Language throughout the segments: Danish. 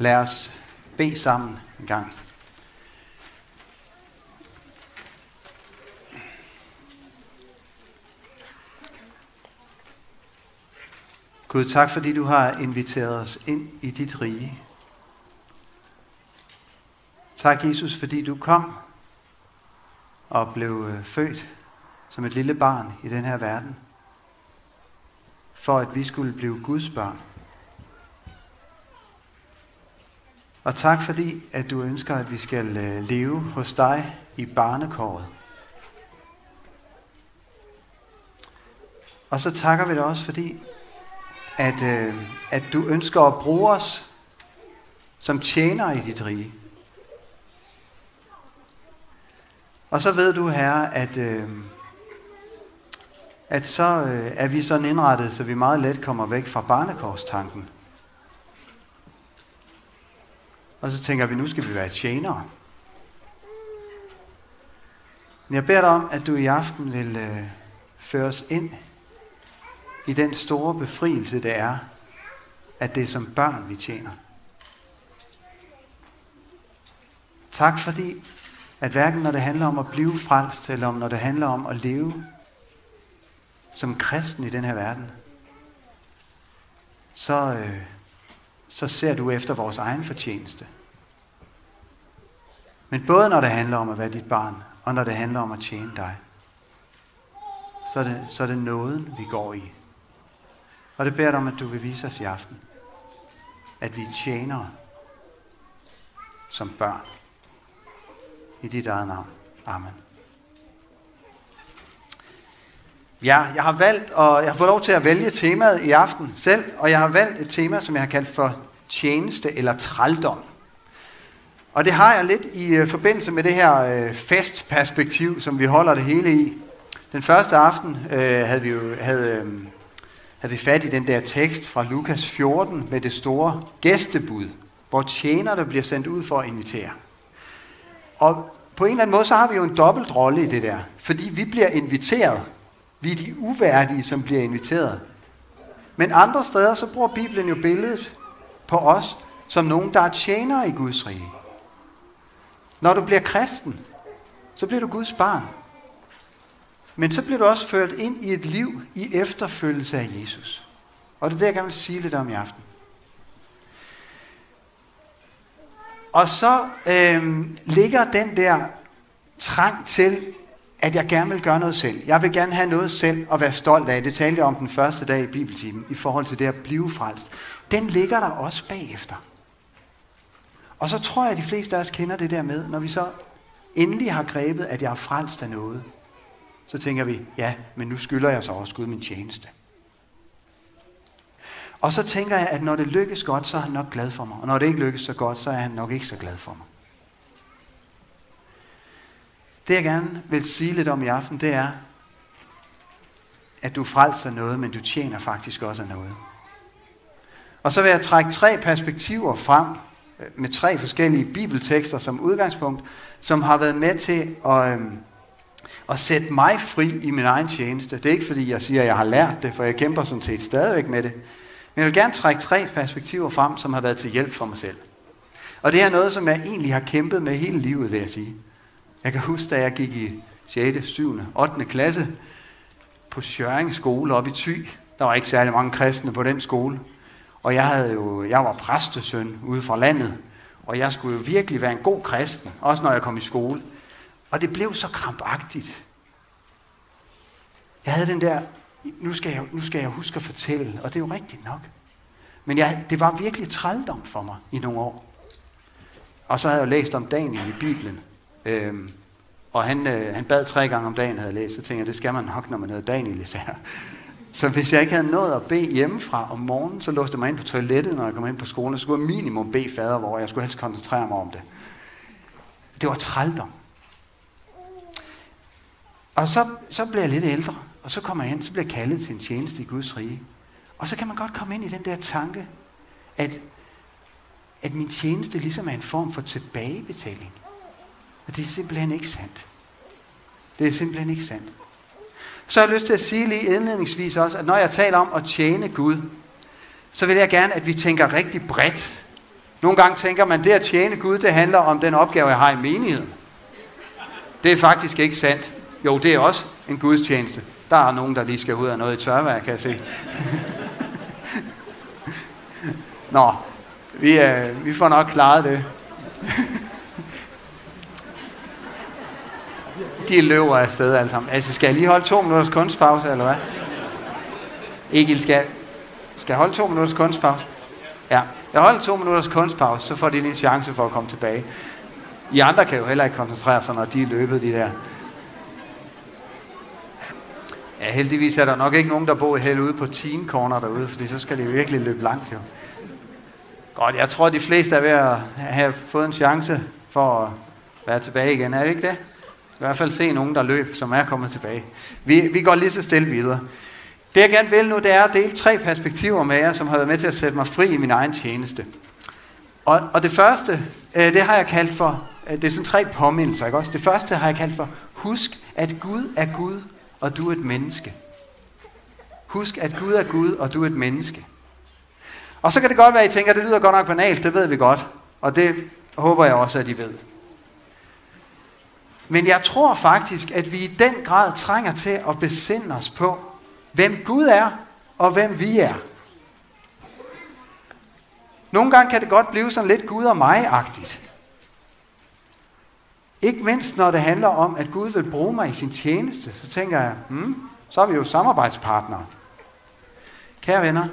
Lad os bede sammen en gang. Gud, tak fordi du har inviteret os ind i dit rige. Tak, Jesus, fordi du kom og blev øh, født som et lille barn i den her verden, for at vi skulle blive Guds børn. Og tak fordi, at du ønsker, at vi skal øh, leve hos dig i barnekåret. Og så takker vi dig også fordi, at, øh, at du ønsker at bruge os som tjener i dit rige. Og så ved du, Herre, at, øh, at så øh, er vi sådan indrettet, så vi meget let kommer væk fra barnekårstanken. Og så tænker vi, nu skal vi være tjenere. Men jeg beder dig om, at du i aften vil øh, føre os ind i den store befrielse, det er, at det er som børn, vi tjener. Tak fordi, at hverken når det handler om at blive frelst, eller om når det handler om at leve som kristen i den her verden, så, øh, så ser du efter vores egen fortjeneste. Men både når det handler om at være dit barn, og når det handler om at tjene dig, så er det, så er det nåden, vi går i. Og det beder dig om, at du vil vise os i aften, at vi tjener som børn. I dit eget navn. Amen. Ja, jeg har valgt, og jeg har fået lov til at vælge temaet i aften selv, og jeg har valgt et tema, som jeg har kaldt for tjeneste eller trældom. Og det har jeg lidt i øh, forbindelse med det her øh, festperspektiv, som vi holder det hele i. Den første aften øh, havde vi jo havde, øh, havde vi fat i den der tekst fra Lukas 14 med det store gæstebud, hvor tjener der bliver sendt ud for at invitere. Og på en eller anden måde, så har vi jo en dobbelt rolle i det der. Fordi vi bliver inviteret. Vi er de uværdige, som bliver inviteret. Men andre steder, så bruger Bibelen jo billedet på os som nogen, der er tjenere i Guds rige. Når du bliver kristen, så bliver du Guds barn. Men så bliver du også ført ind i et liv i efterfølgelse af Jesus. Og det er det, jeg gerne vil sige lidt om i aften. Og så øh, ligger den der trang til, at jeg gerne vil gøre noget selv. Jeg vil gerne have noget selv og være stolt af. Det talte jeg om den første dag i Bibeltimen, i forhold til det at blive frelst. Den ligger der også bagefter. Og så tror jeg, at de fleste af os kender det der med, når vi så endelig har grebet, at jeg er frelst af noget, så tænker vi, ja, men nu skylder jeg så også Gud min tjeneste. Og så tænker jeg, at når det lykkes godt, så er han nok glad for mig. Og når det ikke lykkes så godt, så er han nok ikke så glad for mig. Det jeg gerne vil sige lidt om i aften, det er, at du frelser noget, men du tjener faktisk også af noget. Og så vil jeg trække tre perspektiver frem, med tre forskellige bibeltekster som udgangspunkt, som har været med til at, øhm, at sætte mig fri i min egen tjeneste. Det er ikke fordi, jeg siger, at jeg har lært det, for jeg kæmper sådan set stadigvæk med det. Men jeg vil gerne trække tre perspektiver frem, som har været til hjælp for mig selv. Og det er noget, som jeg egentlig har kæmpet med hele livet, vil jeg sige. Jeg kan huske, da jeg gik i 6., 7., 8. klasse på Sjøring skole op i Thy. Der var ikke særlig mange kristne på den skole. Og jeg, havde jo, jeg var præstesøn ude fra landet. Og jeg skulle jo virkelig være en god kristen, også når jeg kom i skole. Og det blev så krampagtigt. Jeg havde den der nu skal, jeg, nu skal jeg huske at fortælle, og det er jo rigtigt nok. Men jeg, det var virkelig trældom for mig i nogle år. Og så havde jeg jo læst om Daniel i Bibelen. Øhm, og han, øh, han bad tre gange om dagen, havde jeg læst. Så tænkte jeg, det skal man nok, når man hedder Daniel især. Så hvis jeg ikke havde nået at bede hjemmefra om morgenen, så låste jeg mig ind på toilettet, når jeg kom ind på skolen. Så skulle jeg minimum bede fader, hvor jeg skulle helst koncentrere mig om det. Det var trældom. Og så, så blev jeg lidt ældre. Og så kommer jeg ind, så bliver jeg kaldet til en tjeneste i Guds rige. Og så kan man godt komme ind i den der tanke, at, at min tjeneste ligesom er en form for tilbagebetaling. Og det er simpelthen ikke sandt. Det er simpelthen ikke sandt. Så har jeg lyst til at sige lige indledningsvis også, at når jeg taler om at tjene Gud, så vil jeg gerne, at vi tænker rigtig bredt. Nogle gange tænker man, at det at tjene Gud, det handler om den opgave, jeg har i menigheden. Det er faktisk ikke sandt. Jo, det er også en gudstjeneste. Der er nogen, der lige skal ud af noget i tørvejr, kan jeg se. Nå, vi, øh, vi får nok klaret det. De løber afsted alle sammen. Altså, skal jeg lige holde to minutters kunstpause, eller hvad? Egil, skal, skal jeg holde to minutters kunstpause? Ja, jeg holder to minutters kunstpause, så får de lige en chance for at komme tilbage. I andre kan jo heller ikke koncentrere sig, når de er løbet, de der. Ja, heldigvis er der nok ikke nogen, der bor helt ude på Teen Corner derude, fordi så skal de virkelig løbe langt jo. Godt, jeg tror, de fleste er ved at have fået en chance for at være tilbage igen. Er det ikke det? I hvert fald se nogen, der løb, som er kommet tilbage. Vi, vi går lige så stille videre. Det jeg gerne vil nu, det er at dele tre perspektiver med jer, som har været med til at sætte mig fri i min egen tjeneste. Og, og det første, øh, det har jeg kaldt for, øh, det er sådan tre påmindelser, ikke også? Det første har jeg kaldt for, husk at Gud er Gud, og du er et menneske. Husk at Gud er Gud, og du er et menneske. Og så kan det godt være, at I tænker, at det lyder godt nok banalt, det ved vi godt. Og det håber jeg også, at I ved. Men jeg tror faktisk, at vi i den grad trænger til at besinde os på, hvem Gud er, og hvem vi er. Nogle gange kan det godt blive sådan lidt Gud og mig-agtigt. Ikke mindst når det handler om, at Gud vil bruge mig i sin tjeneste, så tænker jeg, hmm, så er vi jo samarbejdspartnere. Kære venner,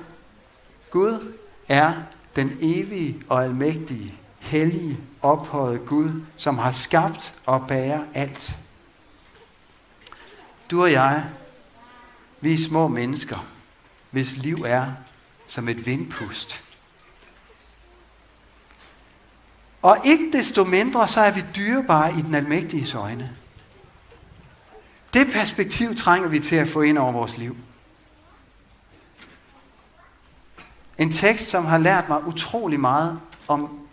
Gud er den evige og almægtige, hellige, ophøjet Gud, som har skabt og bærer alt. Du og jeg, vi er små mennesker, hvis liv er som et vindpust. Og ikke desto mindre, så er vi dyrebare i den almægtige øjne. Det perspektiv trænger vi til at få ind over vores liv. En tekst, som har lært mig utrolig meget om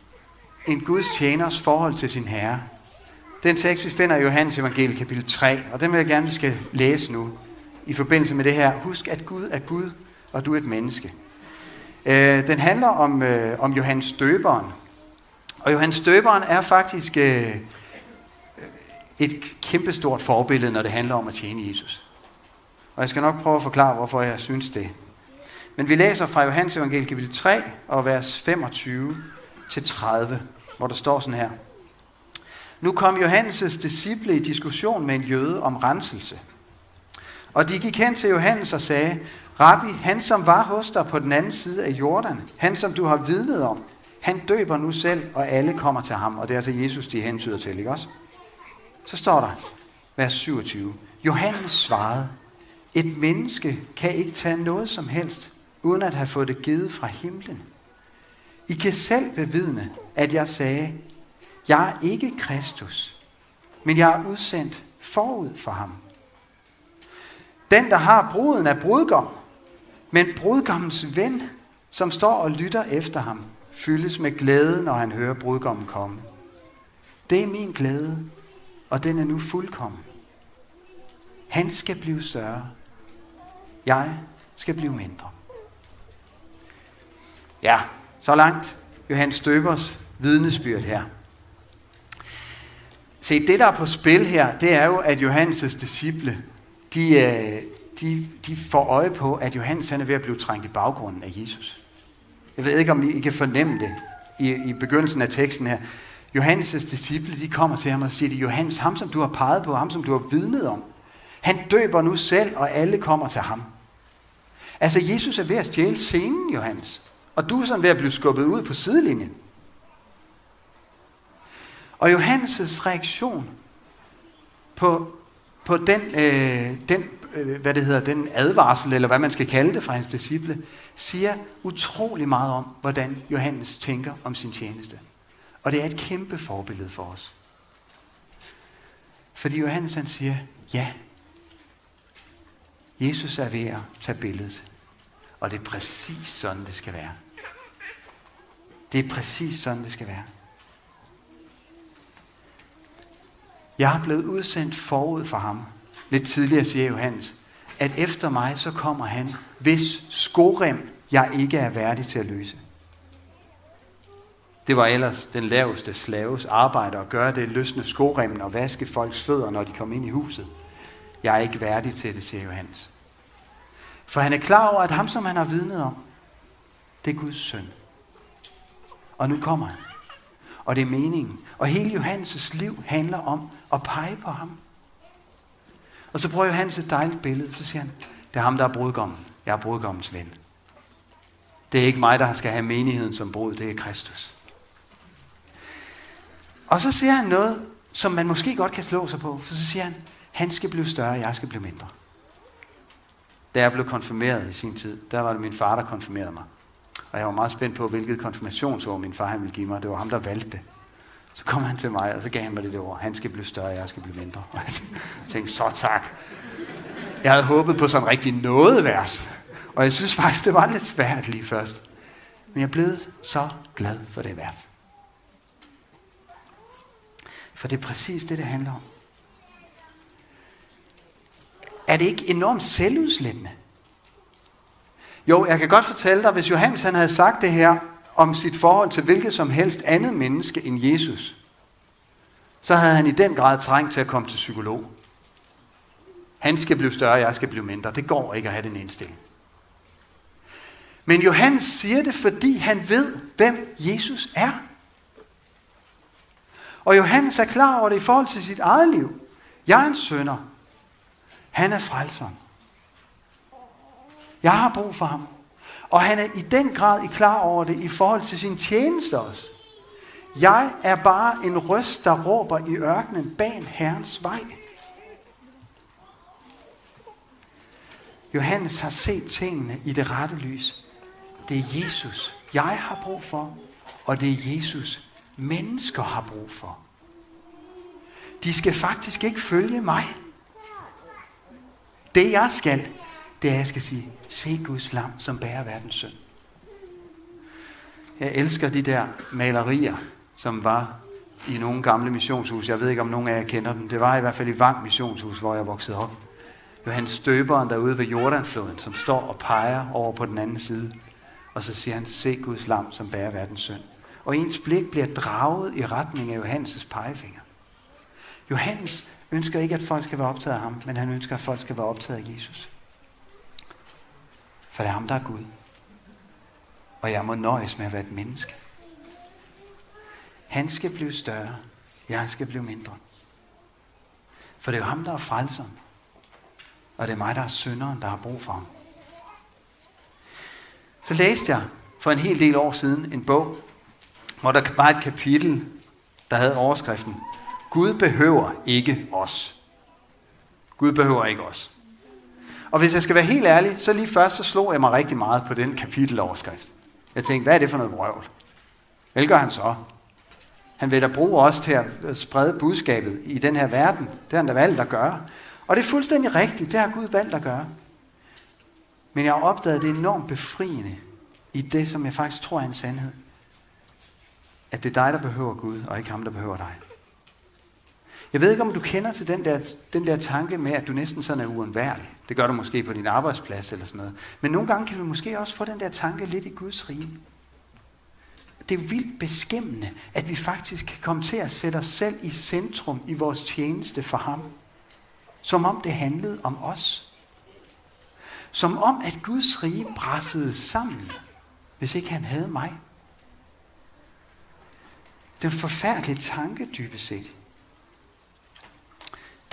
en Guds tjeners forhold til sin herre. Den tekst, vi finder i Johannes evangelie kapitel 3, og den vil jeg gerne, vi skal læse nu i forbindelse med det her. Husk, at Gud er Gud, og du er et menneske. Øh, den handler om, øh, om Johannes Døberen. Og Johannes Døberen er faktisk øh, et kæmpestort forbillede, når det handler om at tjene Jesus. Og jeg skal nok prøve at forklare, hvorfor jeg synes det. Men vi læser fra Johannes evangelie kapitel 3 og vers 25 til 30, hvor der står sådan her. Nu kom Johannes' disciple i diskussion med en jøde om renselse. Og de gik hen til Johannes og sagde, Rabbi, han som var hos dig på den anden side af Jordan, han som du har vidnet om, han døber nu selv, og alle kommer til ham. Og det er altså Jesus, de hentyder til, ikke også? Så står der, vers 27. Johannes svarede, et menneske kan ikke tage noget som helst, uden at have fået det givet fra himlen. I kan selv bevidne, at jeg sagde, jeg er ikke Kristus, men jeg er udsendt forud for ham. Den, der har bruden, er brudgom, men brudgommens ven, som står og lytter efter ham, fyldes med glæde, når han hører brudgommen komme. Det er min glæde, og den er nu fuldkommen. Han skal blive større. Jeg skal blive mindre. Ja, så langt Johannes Støbers vidnesbyrd her. Se, det der er på spil her, det er jo, at Johannes' disciple, de, øh, de, de får øje på, at Johannes han er ved at blive trængt i baggrunden af Jesus. Jeg ved ikke, om I kan fornemme det i, i begyndelsen af teksten her. Johannes' disciple, de kommer til ham og siger, Johannes, ham som du har peget på, ham som du har vidnet om, han døber nu selv, og alle kommer til ham. Altså, Jesus er ved at stjæle scenen, Johannes. Og du er sådan ved at blive skubbet ud på sidelinjen. Og Johannes' reaktion på, på den, øh, den, øh, hvad det hedder, den advarsel, eller hvad man skal kalde det fra hans disciple, siger utrolig meget om, hvordan Johannes tænker om sin tjeneste. Og det er et kæmpe forbillede for os. Fordi Johannes han siger, ja, Jesus er ved at tage billedet. Og det er præcis sådan, det skal være. Det er præcis sådan, det skal være. Jeg er blevet udsendt forud for ham. Lidt tidligere siger Johannes, at efter mig så kommer han, hvis skorem jeg ikke er værdig til at løse. Det var ellers den laveste slaves arbejde at gøre det, løsne skoremmen og vaske folks fødder, når de kom ind i huset. Jeg er ikke værdig til det, siger Johannes. For han er klar over, at ham, som han har vidnet om, det er Guds søn. Og nu kommer han. Og det er meningen. Og hele Johannes' liv handler om at pege på ham. Og så prøver Johannes et dejligt billede. Så siger han, det er ham, der er brudgommen. Jeg er brudgommens ven. Det er ikke mig, der skal have menigheden som brud, det er Kristus. Og så siger han noget, som man måske godt kan slå sig på, for så siger han, han skal blive større, jeg skal blive mindre. Da jeg blev konfirmeret i sin tid, der var det min far, der konfirmerede mig. Og jeg var meget spændt på, hvilket konfirmationsord min far han ville give mig. Det var ham, der valgte det. Så kom han til mig, og så gav han mig det ord. Han skal blive større, jeg skal blive mindre. Og jeg tænkte, så tak. Jeg havde håbet på sådan rigtig noget vers. Og jeg synes faktisk, det var lidt svært lige først. Men jeg blev så glad for det vers. For det er præcis det, det handler om. Er det ikke enormt selvudslættende? Jo, jeg kan godt fortælle dig, hvis Johannes han havde sagt det her om sit forhold til hvilket som helst andet menneske end Jesus, så havde han i den grad trængt til at komme til psykolog. Han skal blive større, jeg skal blive mindre. Det går ikke at have den indstilling. Men Johannes siger det, fordi han ved, hvem Jesus er. Og Johannes er klar over det i forhold til sit eget liv. Jeg er en sønder. Han er frelseren. Jeg har brug for ham. Og han er i den grad i klar over det i forhold til sin tjeneste også. Jeg er bare en røst, der råber i ørkenen bag Herrens vej. Johannes har set tingene i det rette lys. Det er Jesus, jeg har brug for, og det er Jesus, mennesker har brug for. De skal faktisk ikke følge mig. Det jeg skal, det er, at jeg skal sige, se Guds lam, som bærer verdens synd. Jeg elsker de der malerier, som var i nogle gamle missionshus. Jeg ved ikke, om nogen af jer kender dem. Det var i hvert fald i Vang missionshus, hvor jeg voksede op. Johannes Støberen derude ved Jordanfloden, som står og peger over på den anden side. Og så siger han, se Guds lam, som bærer verdens synd. Og ens blik bliver draget i retning af Johannes' pegefinger. Johannes ønsker ikke, at folk skal være optaget af ham, men han ønsker, at folk skal være optaget af Jesus. For det er ham, der er Gud. Og jeg må nøjes med at være et menneske. Han skal blive større. Jeg skal blive mindre. For det er jo ham, der er frelseren. Og det er mig, der er synderen, der har brug for ham. Så læste jeg for en hel del år siden en bog, hvor der var et kapitel, der havde overskriften, Gud behøver ikke os. Gud behøver ikke os. Og hvis jeg skal være helt ærlig, så lige først så slog jeg mig rigtig meget på den kapiteloverskrift. Jeg tænkte, hvad er det for noget vrøvl? Hvad gør han så? Han vil da bruge os til at sprede budskabet i den her verden. Det har han da valgt at gøre. Og det er fuldstændig rigtigt, det har Gud valgt at gøre. Men jeg har opdaget, det enormt befriende i det, som jeg faktisk tror er en sandhed. At det er dig, der behøver Gud, og ikke ham, der behøver dig. Jeg ved ikke, om du kender til den der, den der tanke med, at du næsten sådan er uundværlig. Det gør du måske på din arbejdsplads eller sådan noget. Men nogle gange kan vi måske også få den der tanke lidt i Guds rige. Det er vildt beskæmmende, at vi faktisk kan komme til at sætte os selv i centrum i vores tjeneste for ham. Som om det handlede om os. Som om, at Guds rige brassede sammen, hvis ikke han havde mig. Den forfærdelige tanke, dybest set.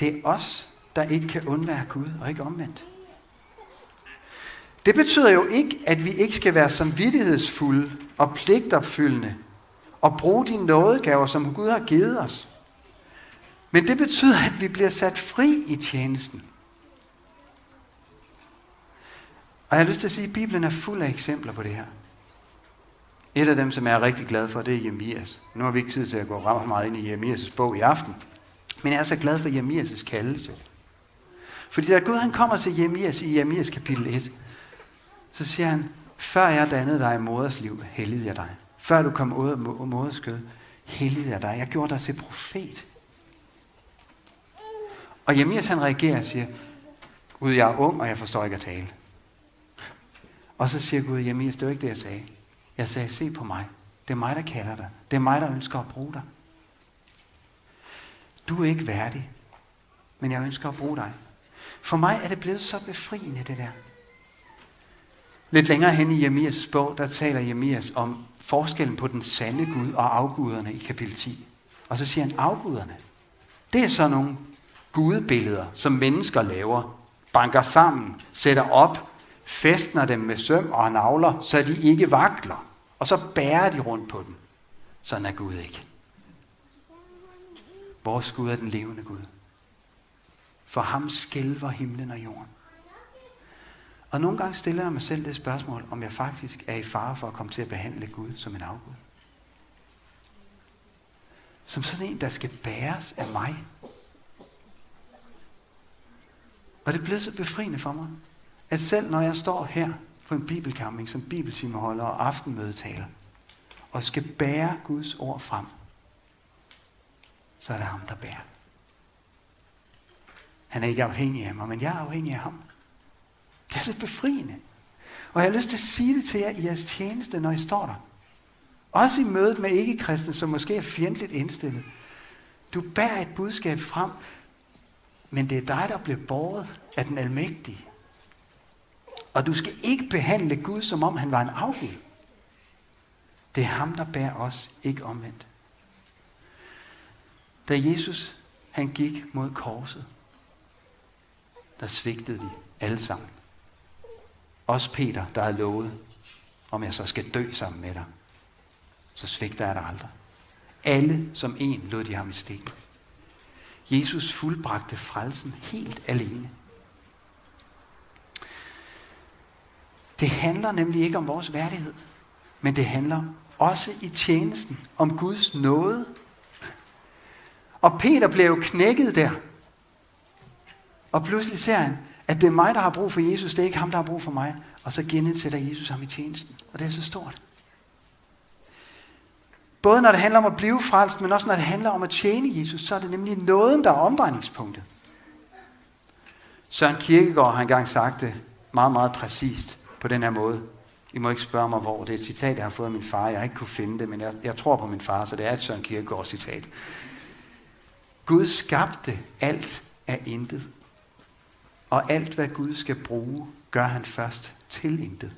Det er os, der ikke kan undvære Gud, og ikke omvendt. Det betyder jo ikke, at vi ikke skal være samvittighedsfulde og pligtopfyldende og bruge de nådegaver, som Gud har givet os. Men det betyder, at vi bliver sat fri i tjenesten. Og jeg har lyst til at sige, at Bibelen er fuld af eksempler på det her. Et af dem, som jeg er rigtig glad for, det er Jemias. Nu har vi ikke tid til at gå ret meget ind i Jemias' bog i aften. Men jeg er så glad for Jeremias' kaldelse. Fordi da Gud han kommer til Jeremias i Jeremias kapitel 1, så siger han, før jeg dannede dig i moders liv, helligede jeg dig. Før du kom ud af moders skød, helligede jeg dig. Jeg gjorde dig til profet. Og Jeremias han reagerer og siger, Gud, jeg er ung, og jeg forstår ikke at tale. Og så siger Gud, Jeremias, det var ikke det, jeg sagde. Jeg sagde, se på mig. Det Det er mig, der kalder dig. Det er mig, der ønsker at bruge dig. Du er ikke værdig, men jeg ønsker at bruge dig. For mig er det blevet så befriende, det der. Lidt længere hen i Jemias bog, der taler Jemias om forskellen på den sande Gud og afguderne i kapitel 10. Og så siger han, afguderne, det er så nogle gudebilleder, som mennesker laver, banker sammen, sætter op, festner dem med søm og navler, så de ikke vakler. Og så bærer de rundt på dem. Sådan er Gud ikke. Vores Gud er den levende Gud. For ham skælver himlen og jorden. Og nogle gange stiller jeg mig selv det spørgsmål, om jeg faktisk er i fare for at komme til at behandle Gud som en afgud. Som sådan en, der skal bæres af mig. Og det bliver så befriende for mig, at selv når jeg står her på en bibelcamping som bibeltimeholder og aftenmødetaler, og skal bære Guds ord frem, så er det ham, der bærer. Han er ikke afhængig af mig, men jeg er afhængig af ham. Det er så befriende. Og jeg har lyst til at sige det til jer i jeres tjeneste, når I står der. Også i mødet med ikke-kristne, som måske er fjendtligt indstillet. Du bærer et budskab frem, men det er dig, der bliver båret af den almægtige. Og du skal ikke behandle Gud, som om han var en afgud. Det er ham, der bærer os, ikke omvendt. Da Jesus han gik mod korset, der svigtede de alle sammen. Også Peter, der havde lovet, om jeg så skal dø sammen med dig, så svigter jeg dig aldrig. Alle som en lod de ham i stikken. Jesus fuldbragte frelsen helt alene. Det handler nemlig ikke om vores værdighed, men det handler også i tjenesten om Guds nåde. Og Peter blev knækket der. Og pludselig ser han, at det er mig, der har brug for Jesus, det er ikke ham, der har brug for mig. Og så genindsætter Jesus ham i tjenesten. Og det er så stort. Både når det handler om at blive frelst, men også når det handler om at tjene Jesus, så er det nemlig nåden, der er omdrejningspunktet. Søren Kierkegaard har engang sagt det meget, meget præcist på den her måde. I må ikke spørge mig, hvor. Det er et citat, jeg har fået af min far. Jeg har ikke kunne finde det, men jeg, jeg tror på min far, så det er et Søren Kierkegaard citat. Gud skabte alt af intet. Og alt, hvad Gud skal bruge, gør han først til intet.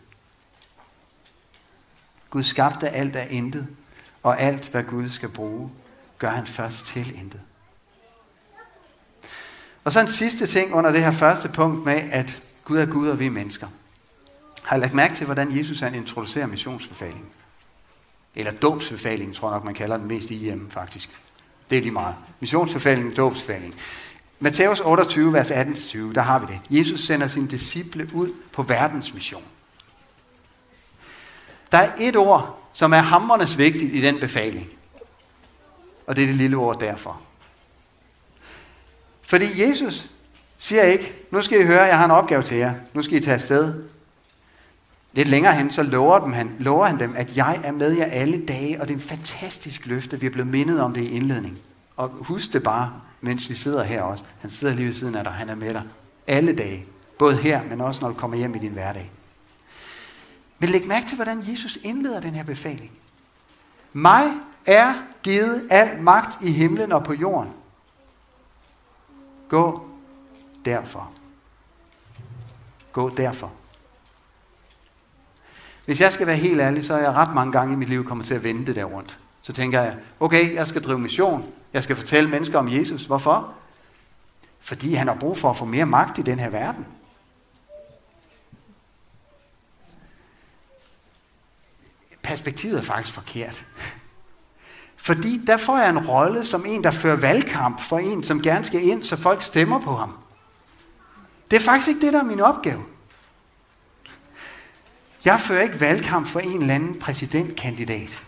Gud skabte alt af intet, og alt, hvad Gud skal bruge, gør han først til intet. Og så en sidste ting under det her første punkt med, at Gud er Gud, og vi er mennesker. Har jeg lagt mærke til, hvordan Jesus han introducerer missionsbefalingen? Eller dåbsbefalingen, tror jeg nok, man kalder den mest i hjemme, faktisk. Det er lige meget. Missionsbefalingen, dåbsbefalingen. Matthæus 28, vers 18-20, der har vi det. Jesus sender sine disciple ud på verdensmission. Der er et ord, som er hammernes vigtigt i den befaling. Og det er det lille ord derfor. Fordi Jesus siger ikke, nu skal I høre, jeg har en opgave til jer. Nu skal I tage afsted. Lidt længere hen, så lover, dem, han, lover han dem, at jeg er med jer alle dage, og det er en fantastisk løfte. Vi er blevet mindet om det i indledningen. Og husk det bare, mens vi sidder her også. Han sidder lige ved siden af dig, han er med dig. Alle dage. Både her, men også når du kommer hjem i din hverdag. Men læg mærke til, hvordan Jesus indleder den her befaling. Mig er givet al magt i himlen og på jorden. Gå derfor. Gå derfor. Hvis jeg skal være helt ærlig, så er jeg ret mange gange i mit liv kommet til at vende det der rundt. Så tænker jeg, okay, jeg skal drive mission. Jeg skal fortælle mennesker om Jesus. Hvorfor? Fordi han har brug for at få mere magt i den her verden. Perspektivet er faktisk forkert. Fordi der får jeg en rolle som en, der fører valgkamp for en, som gerne skal ind, så folk stemmer på ham. Det er faktisk ikke det, der er min opgave. Jeg fører ikke valgkamp for en eller anden præsidentkandidat.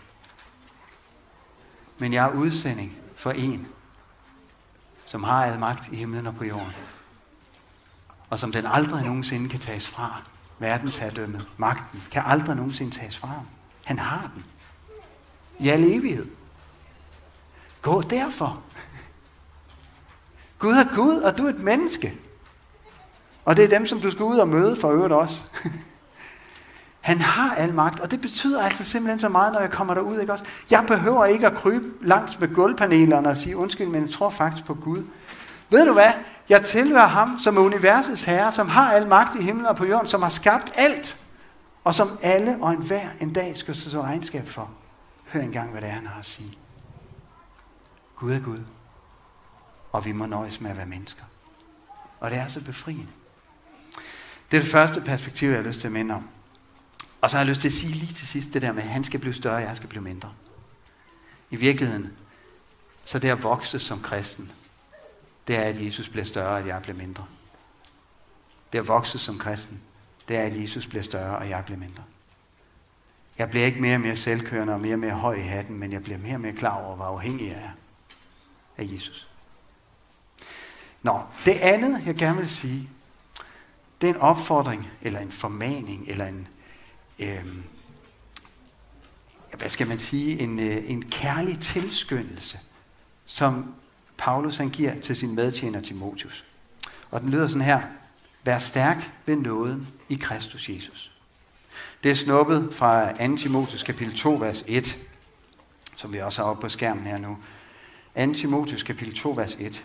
Men jeg er udsending for en, som har al magt i himlen og på jorden. Og som den aldrig nogensinde kan tages fra. Verdensherredømmet, magten, kan aldrig nogensinde tages fra ham. Han har den. I al evighed. Gå derfor. Gud er Gud, og du er et menneske. Og det er dem, som du skal ud og møde for øvrigt også. Han har al magt, og det betyder altså simpelthen så meget, når jeg kommer derud. Ikke også? Jeg behøver ikke at krybe langs med gulvpanelerne og sige, undskyld, men jeg tror faktisk på Gud. Ved du hvad? Jeg tilhører ham, som er universets herre, som har al magt i himlen og på jorden, som har skabt alt, og som alle og enhver en dag skal stå regnskab for. Hør engang, hvad det er, han har at sige. Gud er Gud, og vi må nøjes med at være mennesker. Og det er så befriende. Det er det første perspektiv, jeg har lyst til at minde om. Og så har jeg lyst til at sige lige til sidst det der med, at han skal blive større, og jeg skal blive mindre. I virkeligheden, så det at vokse som kristen, det er, at Jesus bliver større, og jeg bliver mindre. Det at vokse som kristen, det er, at Jesus bliver større, og jeg bliver mindre. Jeg bliver ikke mere og mere selvkørende og mere og mere høj i hatten, men jeg bliver mere og mere klar over, hvor afhængig jeg er af Jesus. Nå, det andet, jeg gerne vil sige, det er en opfordring, eller en formaning, eller en, øh, hvad skal man sige, en, øh, en kærlig tilskyndelse, som Paulus han giver til sin medtjener Timotius. Og den lyder sådan her. Vær stærk ved nåden i Kristus Jesus. Det er snuppet fra 2. Timotius kapitel 2, vers 1, som vi også har oppe på skærmen her nu. 2. Timotius kapitel 2, vers 1.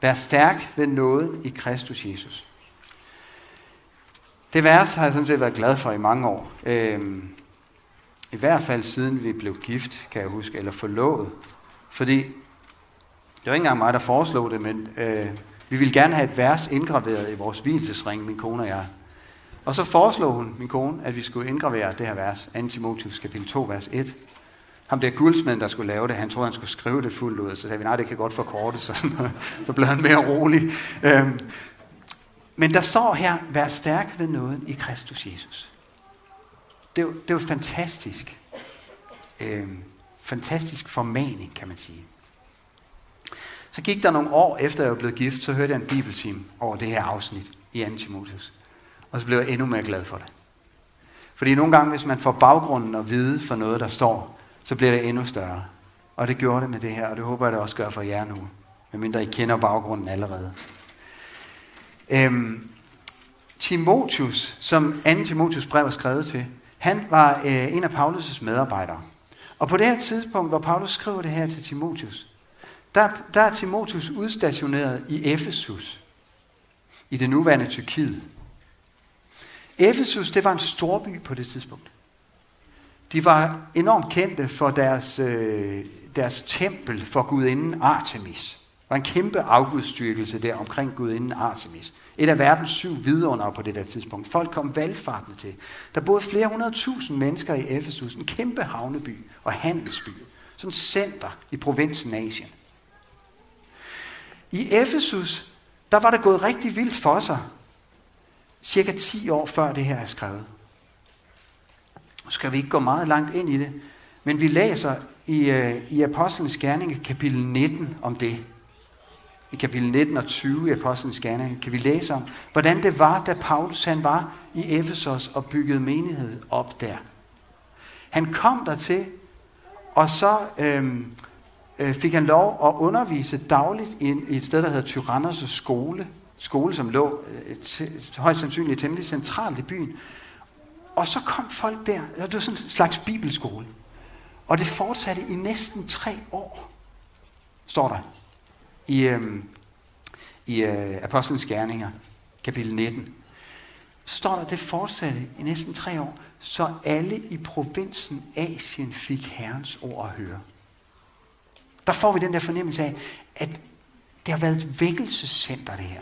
Vær stærk ved nåden i Kristus Jesus. Det vers har jeg sådan set været glad for i mange år. Øhm, I hvert fald siden vi blev gift, kan jeg huske, eller forlovet. Fordi det var ikke engang mig, der foreslog det, men øh, vi ville gerne have et vers indgraveret i vores hvilesesring, min kone og jeg. Og så foreslog hun, min kone, at vi skulle indgravere det her vers, 2 Timotheus kapitel 2, vers 1. Ham der guldsmeden, der skulle lave det, han troede, han skulle skrive det fuldt ud. Så sagde vi, nej, det kan godt forkorte, så, så blev han mere rolig. Øhm, men der står her, vær stærk ved nåden i Kristus Jesus. Det er jo, det er jo fantastisk. Øh, fantastisk formaning, kan man sige. Så gik der nogle år efter jeg var blevet gift, så hørte jeg en bibeltime over det her afsnit i 2. Timotheus. Og så blev jeg endnu mere glad for det. Fordi nogle gange, hvis man får baggrunden at vide for noget, der står, så bliver det endnu større. Og det gjorde det med det her, og det håber jeg, det også gør for jer nu. Medmindre I kender baggrunden allerede. Øhm, Timotius, som 2. Timotius brev er skrevet til, han var øh, en af Paulus' medarbejdere. Og på det her tidspunkt, hvor Paulus skriver det her til Timotius, der, der er Timotius udstationeret i Efesus, i det nuværende Tyrkiet. Efesus, det var en storby på det tidspunkt. De var enormt kendte for deres, øh, deres tempel for gudinden Artemis. Var en kæmpe afgudstyrkelse der omkring gudinden Artemis. Et af verdens syv vidunder på det der tidspunkt. Folk kom valgfartende til. Der boede flere hundrede tusind mennesker i Efesus. En kæmpe havneby og handelsby. Sådan et center i provinsen Asien. I Efesus, der var det gået rigtig vildt for sig. Cirka 10 år før det her er skrevet. Nu skal vi ikke gå meget langt ind i det, men vi læser i, øh, i Apostlenes Gerning kapitel 19 om det. I kapitel 19 og 20 i Apostlenes Gerning kan vi læse om, hvordan det var, da Paulus han var i Efesos og byggede menighed op der. Han kom dertil, og så øhm, øh, fik han lov at undervise dagligt i, i et sted, der hedder Tyrannos skole. Skole, som lå øh, højst sandsynligt temmelig centralt i byen. Og så kom folk der, det var sådan en slags bibelskole. Og det fortsatte i næsten tre år, står der i, øh, i øh, Apostlenes Gerninger, kapitel 19. Så står der, det fortsatte i næsten tre år, så alle i provinsen Asien fik Herrens ord at høre. Der får vi den der fornemmelse af, at det har været et vækkelsescenter, det her.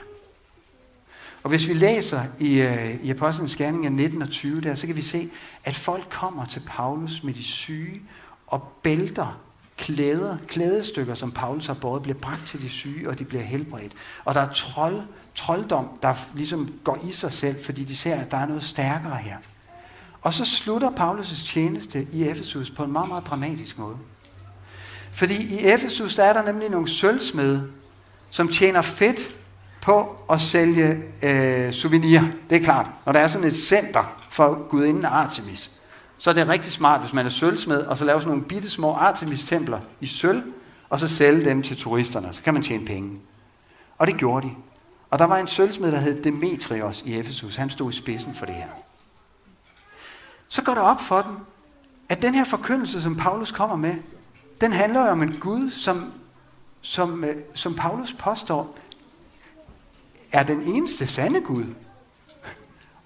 Og hvis vi læser i, øh, i Apostlenes Gerninger 19 og 20 der, så kan vi se, at folk kommer til Paulus med de syge og bælter klæder, klædestykker, som Paulus har båret, bliver bragt til de syge, og de bliver helbredt. Og der er trold, trolddom, der ligesom går i sig selv, fordi de ser, at der er noget stærkere her. Og så slutter Paulus' tjeneste i Efesus på en meget, meget dramatisk måde. Fordi i Efesus, der er der nemlig nogle sølvsmede, som tjener fedt på at sælge øh, souvenir. Det er klart. Når der er sådan et center for gudinden Artemis, så er det rigtig smart, hvis man er sølvsmed, og så lave sådan nogle bitte små Artemis-templer i sølv, og så sælge dem til turisterne. Så kan man tjene penge. Og det gjorde de. Og der var en sølvsmed, der hed Demetrios i Efesus. Han stod i spidsen for det her. så går det op for dem, at den her forkyndelse, som Paulus kommer med, den handler jo om en Gud, som, som, øh, som Paulus påstår, er den eneste sande Gud.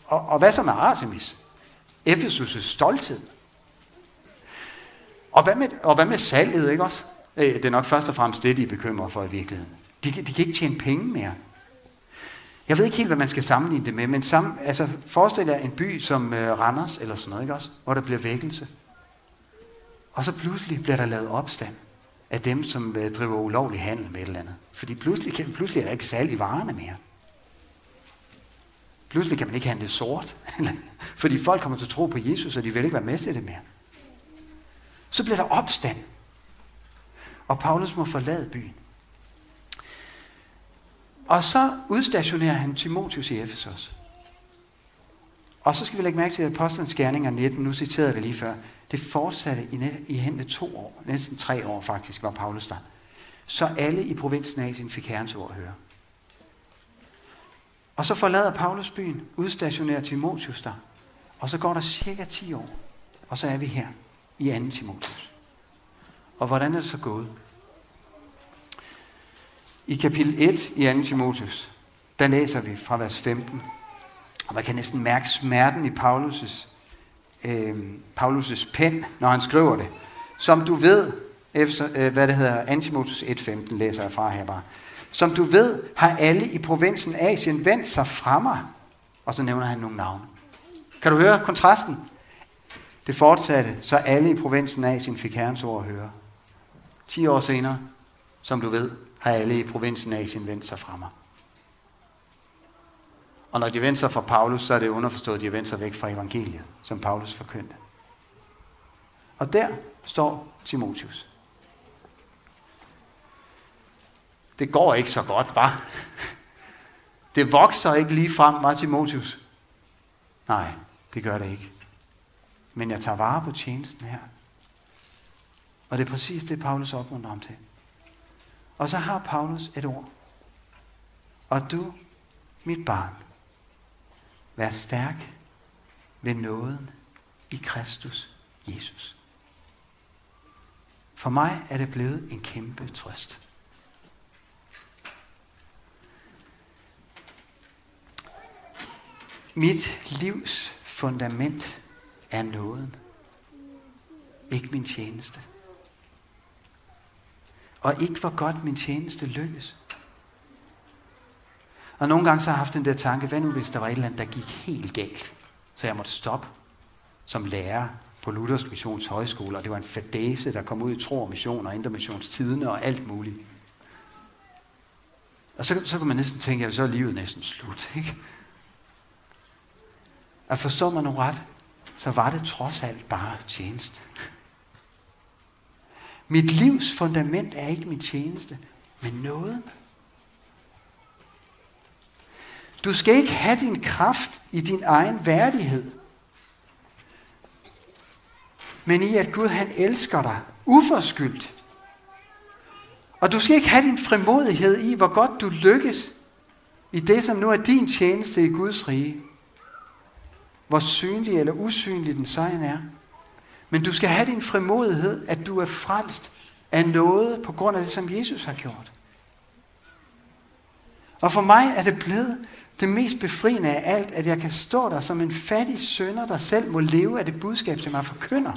Og, og hvad så med Artemis? Efesus' stolthed. Og hvad, med, og hvad med salget, ikke også? Øh, det er nok først og fremmest det, de er bekymret for i virkeligheden. De, de kan ikke tjene penge mere. Jeg ved ikke helt, hvad man skal sammenligne det med, men sammen, altså, forestil jer en by som uh, Randers eller sådan noget, ikke også? Hvor der bliver vækkelse. Og så pludselig bliver der lavet opstand af dem, som uh, driver ulovlig handel med et eller andet. Fordi pludselig, kan, pludselig er der ikke salg i varerne mere. Pludselig kan man ikke handle sort. fordi folk kommer til at tro på Jesus, og de vil ikke være med til det mere. Så bliver der opstand. Og Paulus må forlade byen. Og så udstationerer han Timotius i Efesos. Og så skal vi lægge mærke til, at Apostlenes Gerninger 19, nu citerede jeg det lige før, det fortsatte i, i hen ved to år, næsten tre år faktisk, var Paulus der. Så alle i provinsen Asien fik herrens ord at høre. Og så forlader Paulus byen, udstationerer Timotius der. Og så går der cirka 10 år, og så er vi her i 2. Timotius. Og hvordan er det så gået? I kapitel 1 i 2. Timotius, der læser vi fra vers 15, og man kan næsten mærke smerten i Paulus' øh, Paulus' pen, når han skriver det. Som du ved, efter, øh, hvad det hedder, Antimotus 1.15 læser jeg fra her bare. Som du ved, har alle i provinsen Asien vendt sig fra mig. Og så nævner han nogle navne. Kan du høre kontrasten? Det fortsatte, så alle i provinsen Asien fik herrens ord at høre. 10 år senere, som du ved, har alle i provinsen Asien vendt sig fra mig. Og når de vendte sig fra Paulus, så er det underforstået, at de vendte sig væk fra evangeliet, som Paulus forkyndte. Og der står Timotius. Det går ikke så godt, var. Det vokser ikke lige frem, var Timotius. Nej, det gør det ikke. Men jeg tager vare på tjenesten her. Og det er præcis det, Paulus opmuntrer ham til. Og så har Paulus et ord. Og du, mit barn, vær stærk ved nåden i Kristus Jesus. For mig er det blevet en kæmpe trøst. Mit livs fundament er nåden, ikke min tjeneste og ikke hvor godt min tjeneste lykkes. Og nogle gange så har jeg haft den der tanke, hvad nu hvis der var et eller andet, der gik helt galt, så jeg måtte stoppe som lærer på Luthersk Missions Højskole, og det var en fadese, der kom ud i tro og mission og intermissionstidene og alt muligt. Og så, så kunne man næsten tænke, at så er livet næsten slut, ikke? At forstå mig nu ret, så var det trods alt bare tjeneste. Mit livs fundament er ikke min tjeneste, men noget. Du skal ikke have din kraft i din egen værdighed, men i at Gud han elsker dig uforskyldt. Og du skal ikke have din frimodighed i, hvor godt du lykkes i det, som nu er din tjeneste i Guds rige. Hvor synlig eller usynlig den så er. Men du skal have din frimodighed, at du er frelst af noget på grund af det, som Jesus har gjort. Og for mig er det blevet det mest befriende af alt, at jeg kan stå der som en fattig sønder, der selv må leve af det budskab, som jeg forkynder.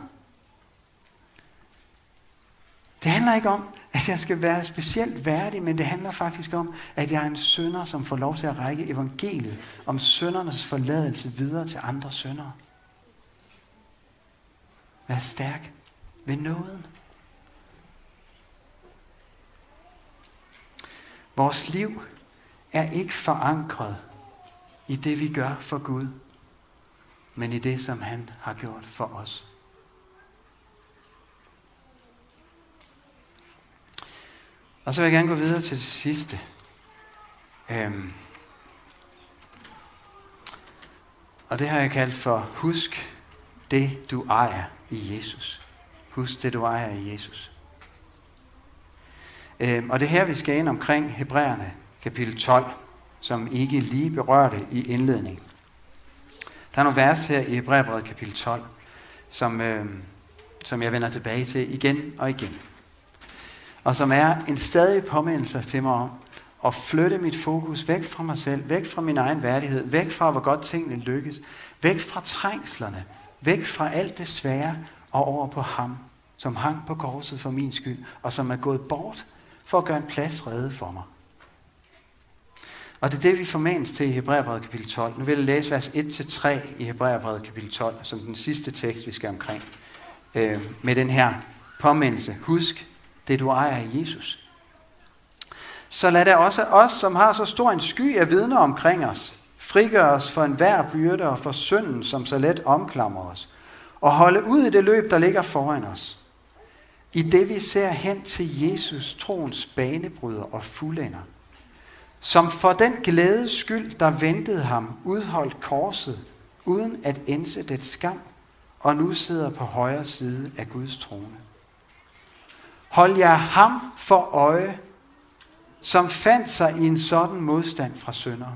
Det handler ikke om, at jeg skal være specielt værdig, men det handler faktisk om, at jeg er en sønder, som får lov til at række evangeliet om søndernes forladelse videre til andre søndere. Vær stærk ved nåden. Vores liv er ikke forankret i det, vi gør for Gud, men i det, som han har gjort for os. Og så vil jeg gerne gå videre til det sidste. Øhm. Og det har jeg kaldt for, husk det, du ejer i Jesus. Husk det, du ejer i Jesus. Øhm, og det er her, vi skal ind omkring Hebræerne, kapitel 12, som ikke lige berørte i indledningen. Der er nogle vers her i Hebræerbrevet kapitel 12, som, øh, som jeg vender tilbage til igen og igen. Og som er en stadig påmindelse til mig om at flytte mit fokus væk fra mig selv, væk fra min egen værdighed, væk fra, hvor godt tingene lykkes, væk fra trængslerne, væk fra alt det svære og over på ham, som hang på korset for min skyld, og som er gået bort for at gøre en plads redde for mig. Og det er det, vi formanes til i Hebræerbrevet kapitel 12. Nu vil jeg læse vers 1-3 i Hebræerbrevet kapitel 12, som den sidste tekst, vi skal omkring. Øh, med den her påmindelse. Husk det, du ejer i Jesus. Så lad det også os, som har så stor en sky af vidner omkring os, frigøre os for enhver byrde og for synden, som så let omklamrer os, og holde ud i det løb, der ligger foran os. I det vi ser hen til Jesus, troens banebryder og fuldender, som for den glædes skyld, der ventede ham, udholdt korset, uden at ense det skam, og nu sidder på højre side af Guds trone. Hold jer ham for øje, som fandt sig i en sådan modstand fra sønder,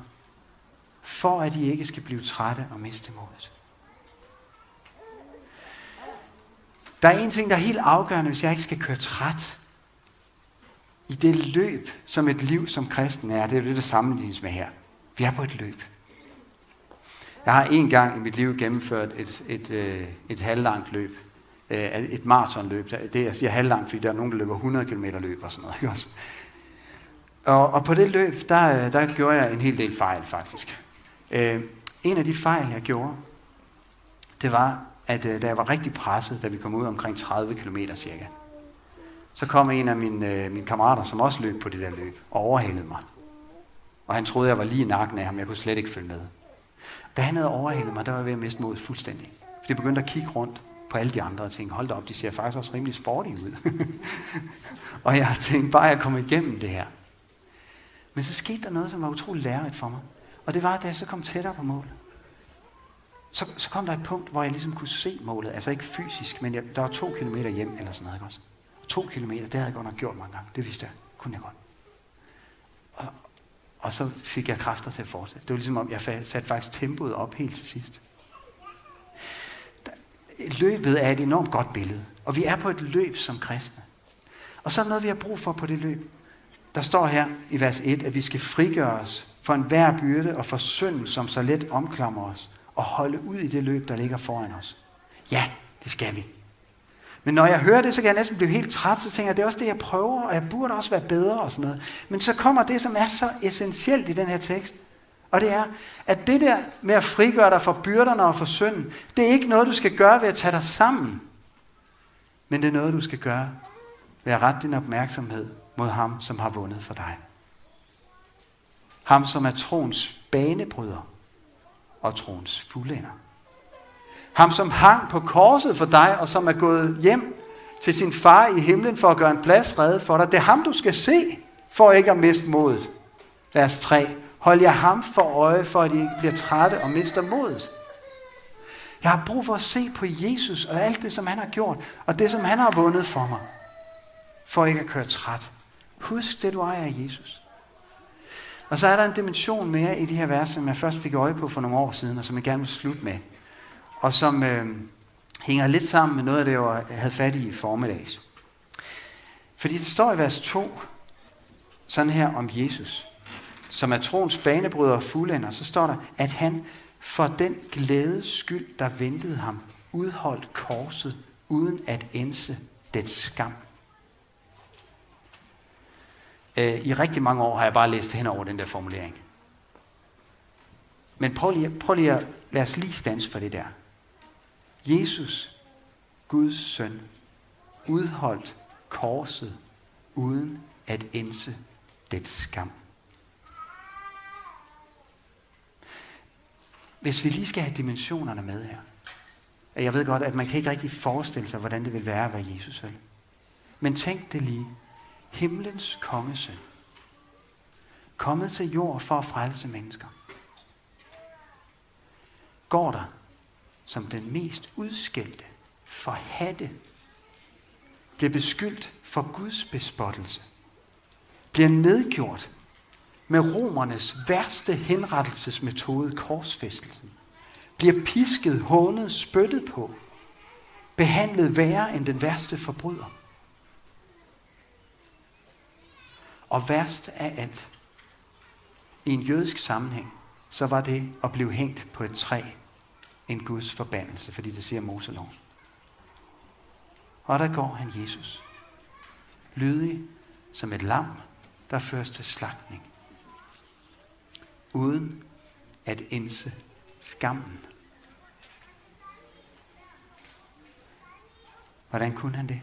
for at I ikke skal blive trætte og miste modet. Der er en ting, der er helt afgørende, hvis jeg ikke skal køre træt i det løb, som et liv som kristen er. Det er jo det, der sammenlignes med her. Vi er på et løb. Jeg har en gang i mit liv gennemført et, et, et, et halvlangt løb. Øh, et maratonløb. Det jeg siger halvlangt, fordi der er nogen, der løber 100 km løb og sådan noget. Ikke også? Og, og på det løb, der, øh, der gjorde jeg en hel del fejl faktisk. Øh, en af de fejl, jeg gjorde, det var, at øh, da jeg var rigtig presset, da vi kom ud omkring 30 km cirka, så kom en af mine, øh, mine kammerater, som også løb på det der løb, og overhalede mig. Og han troede, jeg var lige i nakken af ham. Jeg kunne slet ikke følge med. Da han havde overhalet mig, der var jeg ved at miste modet fuldstændig. For det begyndte at kigge rundt på alle de andre og hold da op, de ser faktisk også rimelig sportige ud. og jeg tænkte bare, jeg kommer igennem det her. Men så skete der noget, som var utrolig lærerigt for mig. Og det var, da jeg så kom tættere på målet. Så, så kom der et punkt, hvor jeg ligesom kunne se målet. Altså ikke fysisk, men jeg, der var to kilometer hjem eller sådan noget. Ikke også? To kilometer, det havde jeg godt nok gjort mange gange. Det vidste jeg. Kunne jeg godt. Og, og så fik jeg kræfter til at fortsætte. Det var ligesom om, jeg satte faktisk tempoet op helt til sidst. Løbet er et enormt godt billede. Og vi er på et løb som kristne. Og så er noget, vi har brug for på det løb. Der står her i vers 1, at vi skal frigøre os for enhver byrde og for synd, som så let omklamrer os, og holde ud i det løb, der ligger foran os. Ja, det skal vi. Men når jeg hører det, så kan jeg næsten blive helt træt, så tænker jeg, det er også det, jeg prøver, og jeg burde også være bedre og sådan noget. Men så kommer det, som er så essentielt i den her tekst. Og det er, at det der med at frigøre dig fra byrderne og fra synden, det er ikke noget, du skal gøre ved at tage dig sammen. Men det er noget, du skal gøre ved at rette din opmærksomhed mod ham, som har vundet for dig. Ham, som er troens banebryder og troens fuldender. Ham, som hang på korset for dig, og som er gået hjem til sin far i himlen for at gøre en plads redde for dig. Det er ham, du skal se, for ikke at miste modet. Vers 3. Hold jer ham for øje, for at I ikke bliver trætte og mister modet. Jeg har brug for at se på Jesus og alt det, som han har gjort, og det, som han har vundet for mig, for ikke at køre træt. Husk det, du ejer af Jesus. Og så er der en dimension mere i de her vers, som jeg først fik øje på for nogle år siden, og som jeg gerne vil slutte med og som øh, hænger lidt sammen med noget af det, jeg havde fat i i formiddags. Fordi det står i vers 2, sådan her om Jesus, som er troens banebryder og fuldender, så står der, at han for den glædes skyld, der ventede ham, udholdt korset, uden at ense dets skam. Øh, I rigtig mange år har jeg bare læst hen over den der formulering. Men prøv lige, prøv lige at lad os lige stands for det der. Jesus, Guds søn, udholdt korset uden at ense dets skam. Hvis vi lige skal have dimensionerne med her. Jeg ved godt, at man kan ikke rigtig forestille sig, hvordan det vil være at være Jesus selv. Men tænk det lige. Himlens kongesøn. Kommet til jord for at frelse mennesker. Går der som den mest udskældte, forhatte, bliver beskyldt for Guds bespottelse, bliver nedgjort med romernes værste henrettelsesmetode, korsfæstelsen, bliver pisket, hånet, spyttet på, behandlet værre end den værste forbryder. Og værst af alt, i en jødisk sammenhæng, så var det at blive hængt på et træ en Guds forbandelse, fordi det siger Moselov. Og der går han Jesus, lydig som et lam, der føres til slagtning, uden at indse skammen. Hvordan kunne han det?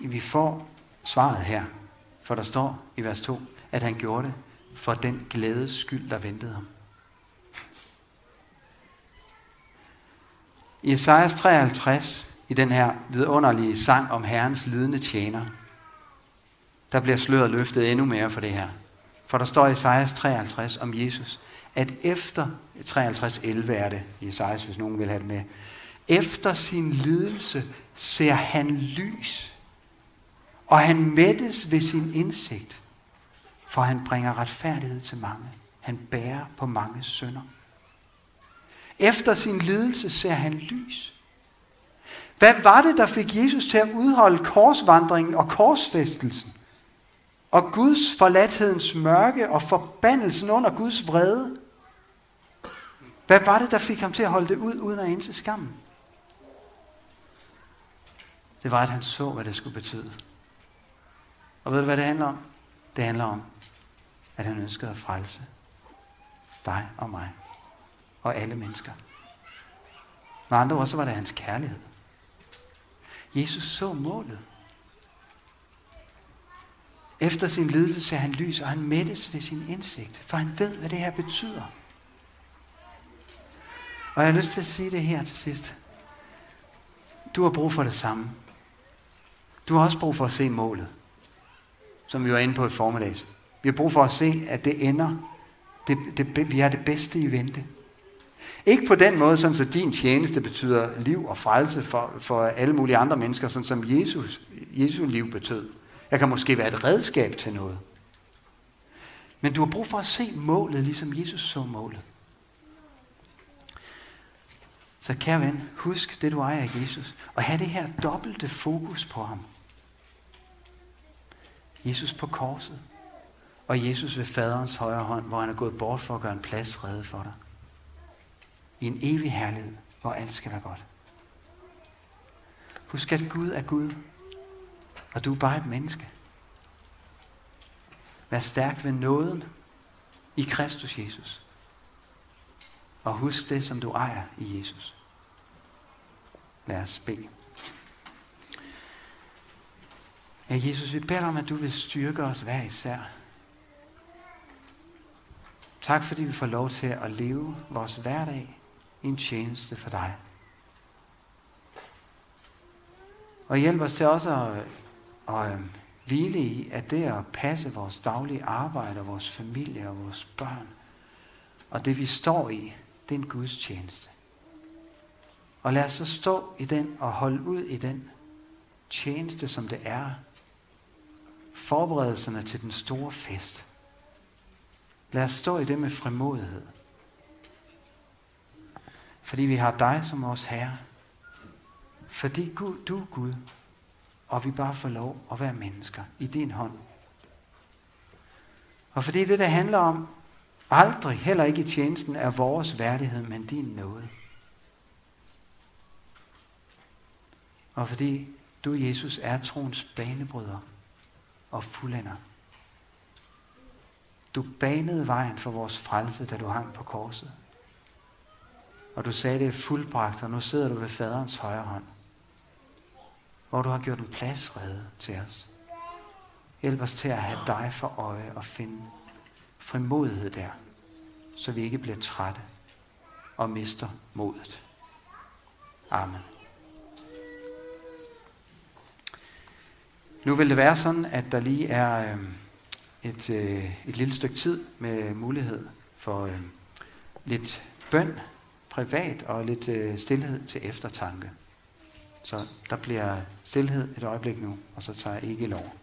Vi får svaret her, for der står i vers 2, at han gjorde det for den glædes skyld, der ventede ham. I Esajas 53, i den her vidunderlige sang om Herrens lidende tjener, der bliver sløret løftet endnu mere for det her. For der står i Esajas 53 om Jesus, at efter, 53.11 er det i Esajas, hvis nogen vil have det med, efter sin lidelse ser han lys, og han mættes ved sin indsigt, for han bringer retfærdighed til mange. Han bærer på mange sønder. Efter sin lidelse ser han lys. Hvad var det, der fik Jesus til at udholde korsvandringen og korsfæstelsen? Og Guds forladthedens mørke og forbandelsen under Guds vrede? Hvad var det, der fik ham til at holde det ud, uden at indse skammen? Det var, at han så, hvad det skulle betyde. Og ved du, hvad det handler om? Det handler om, at han ønskede at frelse dig og mig og alle mennesker. Med andre ord, så var det hans kærlighed. Jesus så målet. Efter sin lidelse ser han lys, og han mættes ved sin indsigt, for han ved, hvad det her betyder. Og jeg har lyst til at sige det her til sidst. Du har brug for det samme. Du har også brug for at se målet, som vi var inde på i formiddags. Vi har brug for at se, at det ender. Det, det, vi har det bedste i vente. Ikke på den måde, sådan så din tjeneste betyder liv og frelse for, for alle mulige andre mennesker, sådan som Jesus, Jesu liv betød. Jeg kan måske være et redskab til noget. Men du har brug for at se målet, ligesom Jesus så målet. Så kære ven, husk det du ejer af Jesus, og have det her dobbelte fokus på ham. Jesus på korset, og Jesus ved faderens højre hånd, hvor han er gået bort for at gøre en plads reddet for dig i en evig herlighed, hvor alt skal være godt. Husk, at Gud er Gud, og du er bare et menneske. Vær stærk ved nåden i Kristus Jesus. Og husk det, som du ejer i Jesus. Lad os bede. Ja, Jesus, vi beder om, at du vil styrke os hver især. Tak, fordi vi får lov til at leve vores hverdag i en tjeneste for dig. Og hjælp os til også at, og øhm, hvile i, at det at passe vores daglige arbejde, og vores familie og vores børn, og det vi står i, det er en Guds tjeneste. Og lad os så stå i den og holde ud i den tjeneste, som det er. Forberedelserne til den store fest. Lad os stå i det med frimodighed. Fordi vi har dig som vores Herre. Fordi Gud, du er Gud, og vi bare får lov at være mennesker i din hånd. Og fordi det, der handler om, aldrig, heller ikke i tjenesten, er vores værdighed, men din nåde. Og fordi du, Jesus, er troens banebryder og fuldender. Du banede vejen for vores frelse, da du hang på korset. Og du sagde, det er fuldbragt, og nu sidder du ved faderens højre hånd, hvor du har gjort en plads redde til os. Hjælp os til at have dig for øje og finde frimodighed der, så vi ikke bliver trætte og mister modet. Amen. Nu vil det være sådan, at der lige er øh, et, øh, et lille stykke tid med mulighed for øh, lidt bøn privat og lidt øh, stillhed til eftertanke. Så der bliver stillhed et øjeblik nu, og så tager jeg ikke lov.